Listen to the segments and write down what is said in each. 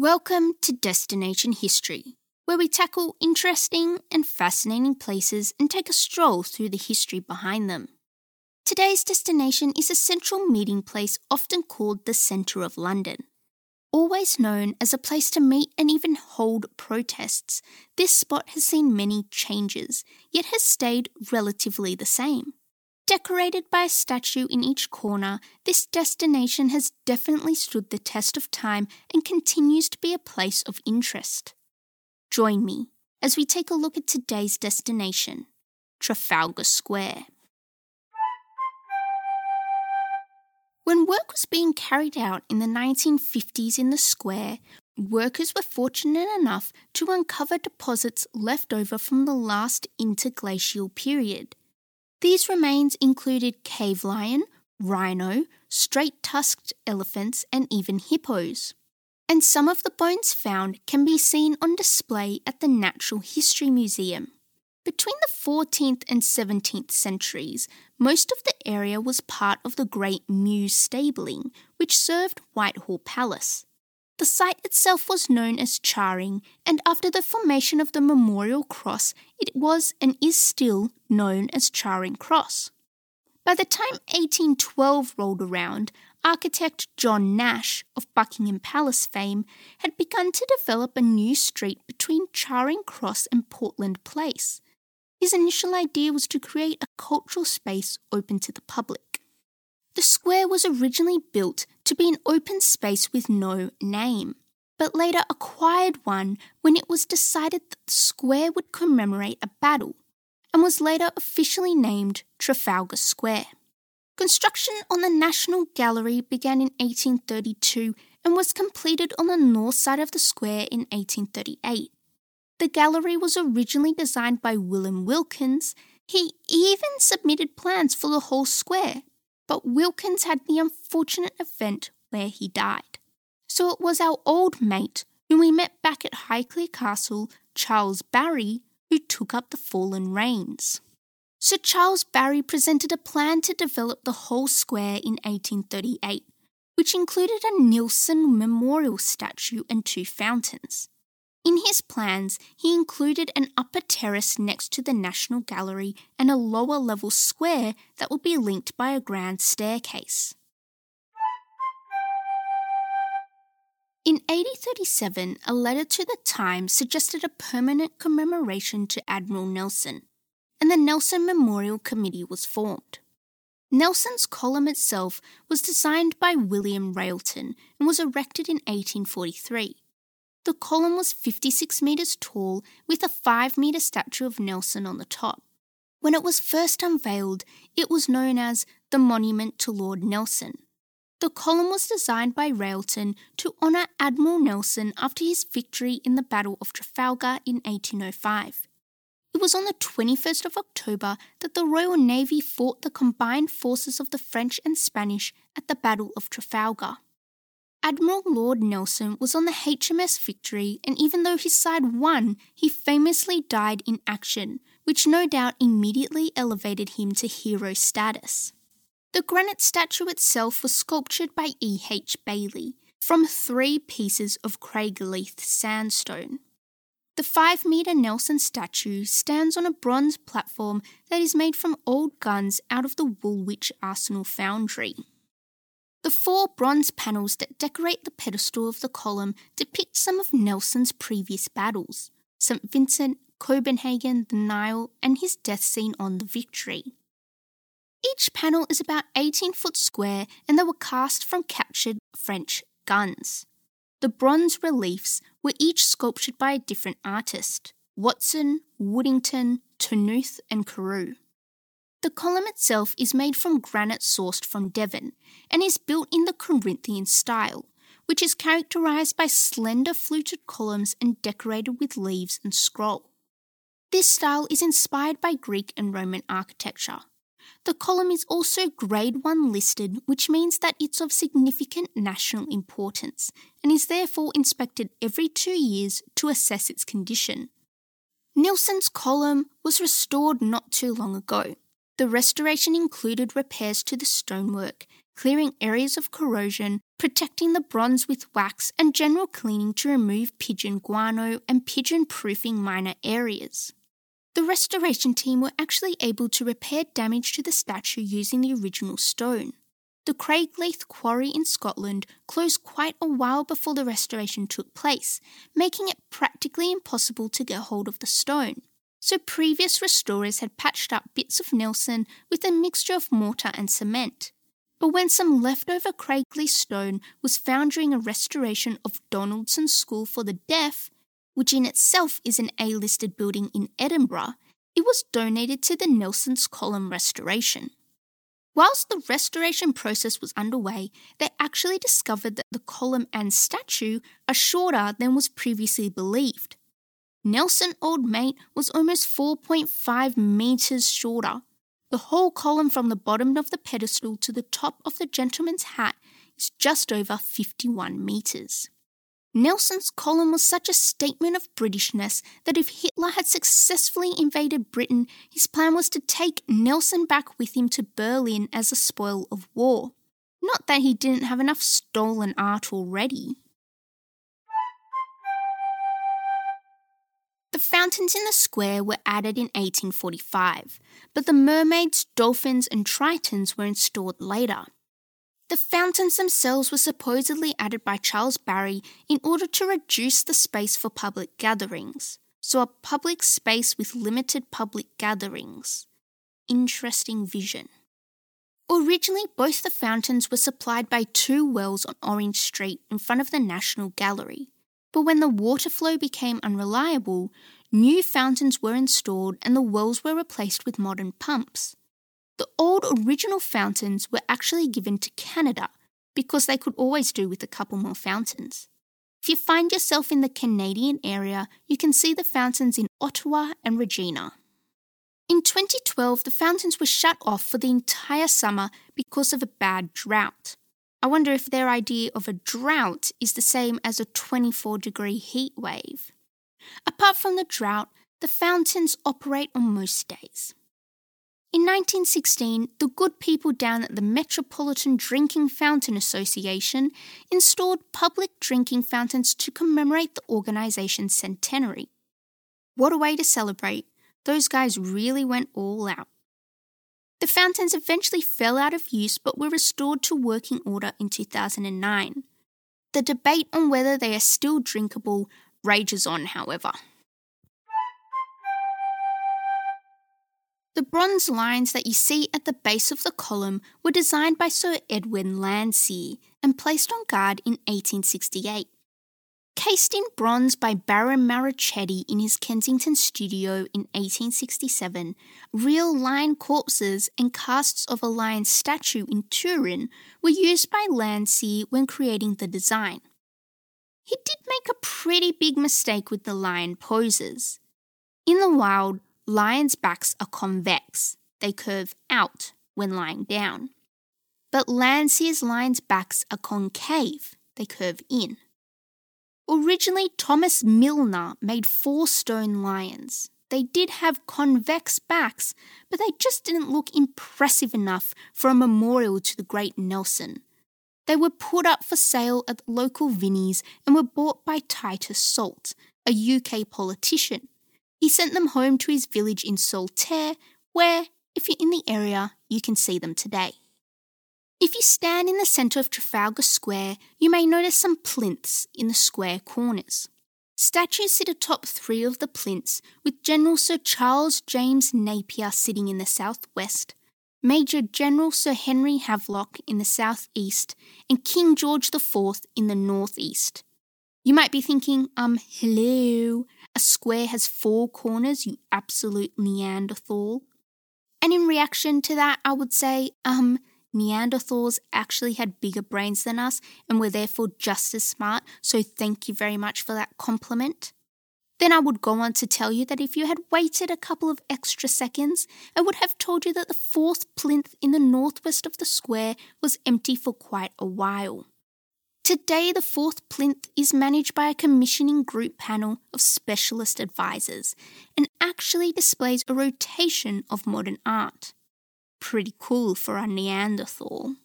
Welcome to Destination History, where we tackle interesting and fascinating places and take a stroll through the history behind them. Today's destination is a central meeting place often called the Centre of London. Always known as a place to meet and even hold protests, this spot has seen many changes, yet has stayed relatively the same. Decorated by a statue in each corner, this destination has definitely stood the test of time and continues to be a place of interest. Join me as we take a look at today's destination, Trafalgar Square. When work was being carried out in the 1950s in the square, workers were fortunate enough to uncover deposits left over from the last interglacial period. These remains included cave lion, rhino, straight tusked elephants, and even hippos. And some of the bones found can be seen on display at the Natural History Museum. Between the 14th and 17th centuries, most of the area was part of the Great Mews stabling, which served Whitehall Palace. The site itself was known as Charing, and after the formation of the Memorial Cross, it was and is still known as Charing Cross. By the time 1812 rolled around, architect John Nash of Buckingham Palace fame had begun to develop a new street between Charing Cross and Portland Place. His initial idea was to create a cultural space open to the public. The square was originally built to be an open space with no name, but later acquired one when it was decided that the square would commemorate a battle and was later officially named Trafalgar Square. Construction on the National Gallery began in 1832 and was completed on the north side of the square in 1838. The gallery was originally designed by William Wilkins. He even submitted plans for the whole square, but Wilkins had the unfortunate event where he died. So it was our old mate, whom we met back at Highclere Castle, Charles Barry, who took up the fallen reins. Sir Charles Barry presented a plan to develop the whole square in 1838, which included a Nelson memorial statue and two fountains. In his plans, he included an upper terrace next to the National Gallery and a lower level square that would be linked by a grand staircase. In 1837, a letter to the Times suggested a permanent commemoration to Admiral Nelson, and the Nelson Memorial Committee was formed. Nelson's column itself was designed by William Railton and was erected in 1843. The column was 56 metres tall with a 5 metre statue of Nelson on the top. When it was first unveiled, it was known as the Monument to Lord Nelson. The column was designed by Railton to honour Admiral Nelson after his victory in the Battle of Trafalgar in 1805. It was on the 21st of October that the Royal Navy fought the combined forces of the French and Spanish at the Battle of Trafalgar. Admiral Lord Nelson was on the HMS Victory, and even though his side won, he famously died in action, which no doubt immediately elevated him to hero status. The granite statue itself was sculptured by E. H. Bailey from three pieces of Craigleith sandstone. The 5 metre Nelson statue stands on a bronze platform that is made from old guns out of the Woolwich Arsenal foundry. The four bronze panels that decorate the pedestal of the column depict some of Nelson's previous battles St. Vincent, Copenhagen, the Nile, and his death scene on the Victory. Each panel is about 18 foot square and they were cast from captured French guns. The bronze reliefs were each sculptured by a different artist Watson, Woodington, Ternouth, and Carew. The column itself is made from granite sourced from Devon and is built in the Corinthian style, which is characterized by slender fluted columns and decorated with leaves and scroll. This style is inspired by Greek and Roman architecture. The column is also Grade 1 listed, which means that it's of significant national importance and is therefore inspected every two years to assess its condition. Nelson's column was restored not too long ago the restoration included repairs to the stonework, clearing areas of corrosion, protecting the bronze with wax, and general cleaning to remove pigeon guano and pigeon proofing minor areas. The restoration team were actually able to repair damage to the statue using the original stone. The Craigleith quarry in Scotland closed quite a while before the restoration took place, making it practically impossible to get hold of the stone. So previous restorers had patched up bits of Nelson with a mixture of mortar and cement. But when some leftover Craigleith stone was found during a restoration of Donaldson School for the Deaf, which in itself is an A listed building in Edinburgh, it was donated to the Nelson's Column restoration. Whilst the restoration process was underway, they actually discovered that the column and statue are shorter than was previously believed. Nelson Old Mate was almost 4.5 metres shorter. The whole column from the bottom of the pedestal to the top of the gentleman's hat is just over 51 metres. Nelson's column was such a statement of Britishness that if Hitler had successfully invaded Britain, his plan was to take Nelson back with him to Berlin as a spoil of war. Not that he didn't have enough stolen art already. Fountains in the square were added in 1845, but the mermaids, dolphins, and tritons were installed later. The fountains themselves were supposedly added by Charles Barry in order to reduce the space for public gatherings. So, a public space with limited public gatherings. Interesting vision. Originally, both the fountains were supplied by two wells on Orange Street in front of the National Gallery. But when the water flow became unreliable, new fountains were installed and the wells were replaced with modern pumps. The old original fountains were actually given to Canada because they could always do with a couple more fountains. If you find yourself in the Canadian area, you can see the fountains in Ottawa and Regina. In 2012, the fountains were shut off for the entire summer because of a bad drought. I wonder if their idea of a drought is the same as a 24 degree heat wave. Apart from the drought, the fountains operate on most days. In 1916, the good people down at the Metropolitan Drinking Fountain Association installed public drinking fountains to commemorate the organisation's centenary. What a way to celebrate! Those guys really went all out. The fountains eventually fell out of use but were restored to working order in 2009. The debate on whether they are still drinkable rages on, however. The bronze lions that you see at the base of the column were designed by Sir Edwin Landseer and placed on guard in 1868. Cased in bronze by Baron Marochetti in his Kensington studio in 1867, real lion corpses and casts of a lion statue in Turin were used by Landseer when creating the design. He did make a pretty big mistake with the lion poses. In the wild, Lions' backs are convex, they curve out when lying down. But Landseer's lions' backs are concave, they curve in. Originally, Thomas Milner made four stone lions. They did have convex backs, but they just didn't look impressive enough for a memorial to the great Nelson. They were put up for sale at local Vinnies and were bought by Titus Salt, a UK politician. He sent them home to his village in Saltaire, where, if you're in the area, you can see them today. If you stand in the centre of Trafalgar Square, you may notice some plinths in the square corners. Statues sit atop three of the plinths, with General Sir Charles James Napier sitting in the southwest, Major General Sir Henry Havelock in the southeast, and King George IV in the northeast. You might be thinking, um, hello, a square has four corners, you absolute Neanderthal. And in reaction to that, I would say, um, Neanderthals actually had bigger brains than us and were therefore just as smart, so thank you very much for that compliment. Then I would go on to tell you that if you had waited a couple of extra seconds, I would have told you that the fourth plinth in the northwest of the square was empty for quite a while. Today, the fourth plinth is managed by a commissioning group panel of specialist advisors and actually displays a rotation of modern art. Pretty cool for a Neanderthal.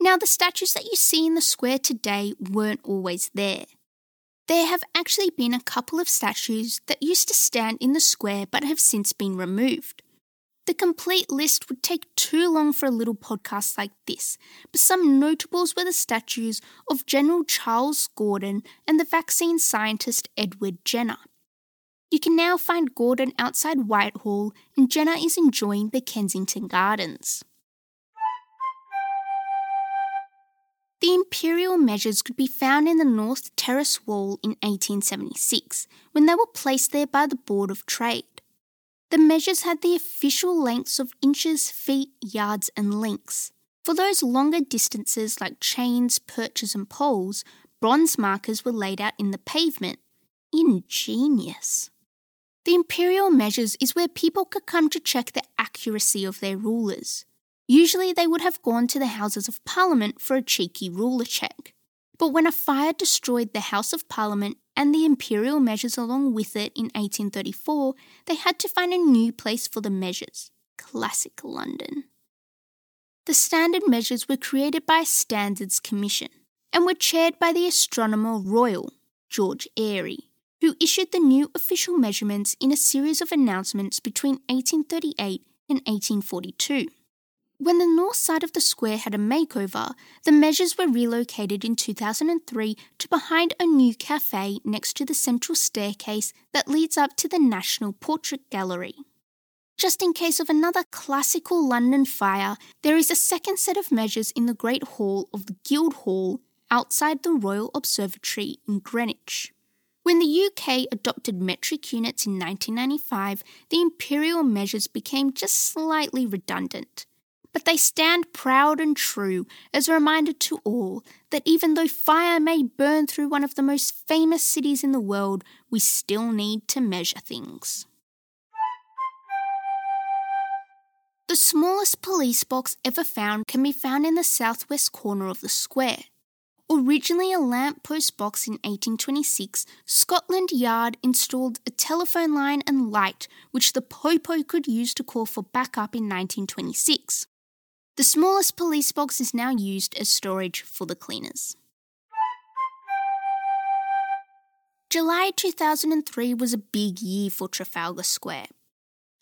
Now, the statues that you see in the square today weren't always there. There have actually been a couple of statues that used to stand in the square but have since been removed. The complete list would take too long for a little podcast like this, but some notables were the statues of General Charles Gordon and the vaccine scientist Edward Jenner. You can now find Gordon outside Whitehall, and Jenner is enjoying the Kensington Gardens. The imperial measures could be found in the North Terrace Wall in 1876, when they were placed there by the Board of Trade. The measures had the official lengths of inches, feet, yards, and links. For those longer distances like chains, perches, and poles, bronze markers were laid out in the pavement. Ingenious. The imperial measures is where people could come to check the accuracy of their rulers. Usually they would have gone to the Houses of Parliament for a cheeky ruler check. But when a fire destroyed the House of Parliament and the imperial measures along with it in 1834, they had to find a new place for the measures. Classic London. The standard measures were created by a Standards Commission and were chaired by the Astronomer Royal, George Airy, who issued the new official measurements in a series of announcements between 1838 and 1842. When the north side of the square had a makeover, the measures were relocated in 2003 to behind a new cafe next to the central staircase that leads up to the National Portrait Gallery. Just in case of another classical London fire, there is a second set of measures in the Great Hall of the Guildhall outside the Royal Observatory in Greenwich. When the UK adopted metric units in 1995, the imperial measures became just slightly redundant but they stand proud and true as a reminder to all that even though fire may burn through one of the most famous cities in the world, we still need to measure things. The smallest police box ever found can be found in the southwest corner of the square. Originally a lamp post box in 1826, Scotland Yard installed a telephone line and light which the Popo could use to call for backup in 1926. The smallest police box is now used as storage for the cleaners. July 2003 was a big year for Trafalgar Square.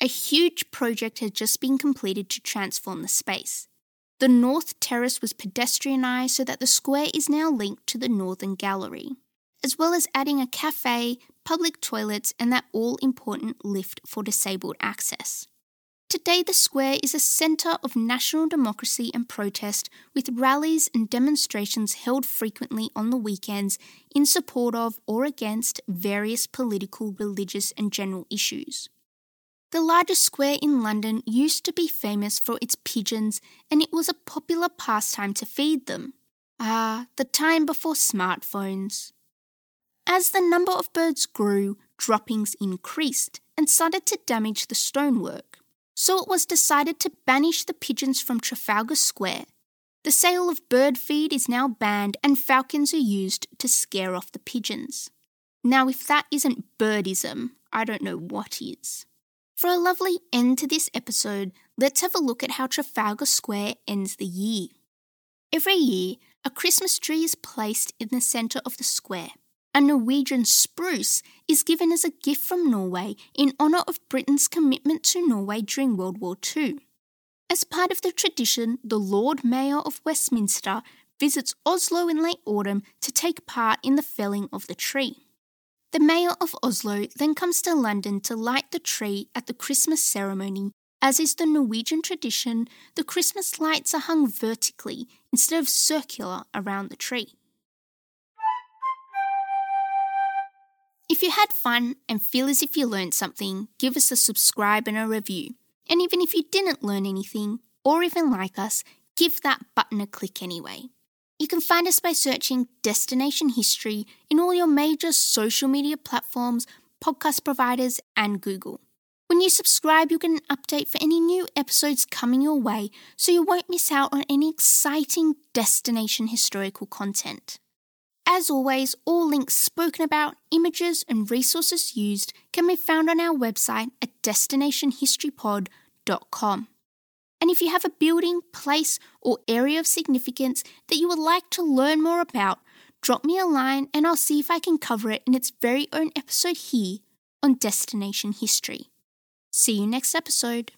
A huge project had just been completed to transform the space. The North Terrace was pedestrianised so that the square is now linked to the Northern Gallery, as well as adding a cafe, public toilets, and that all important lift for disabled access. Today, the square is a centre of national democracy and protest, with rallies and demonstrations held frequently on the weekends in support of or against various political, religious, and general issues. The largest square in London used to be famous for its pigeons, and it was a popular pastime to feed them. Ah, the time before smartphones. As the number of birds grew, droppings increased and started to damage the stonework so it was decided to banish the pigeons from Trafalgar Square. The sale of bird feed is now banned and falcons are used to scare off the pigeons. Now, if that isn't birdism, I don't know what is. For a lovely end to this episode, let's have a look at how Trafalgar Square ends the year. Every year, a Christmas tree is placed in the centre of the square a Norwegian spruce is given as a gift from Norway in honour of Britain's commitment to Norway during World War II. As part of the tradition, the Lord Mayor of Westminster visits Oslo in late autumn to take part in the felling of the tree. The Mayor of Oslo then comes to London to light the tree at the Christmas ceremony. As is the Norwegian tradition, the Christmas lights are hung vertically instead of circular around the tree. If you had fun and feel as if you learned something, give us a subscribe and a review. And even if you didn't learn anything, or even like us, give that button a click anyway. You can find us by searching Destination History in all your major social media platforms, podcast providers, and Google. When you subscribe, you'll get an update for any new episodes coming your way so you won't miss out on any exciting destination historical content. As always, all links spoken about, images, and resources used can be found on our website at destinationhistorypod.com. And if you have a building, place, or area of significance that you would like to learn more about, drop me a line and I'll see if I can cover it in its very own episode here on Destination History. See you next episode.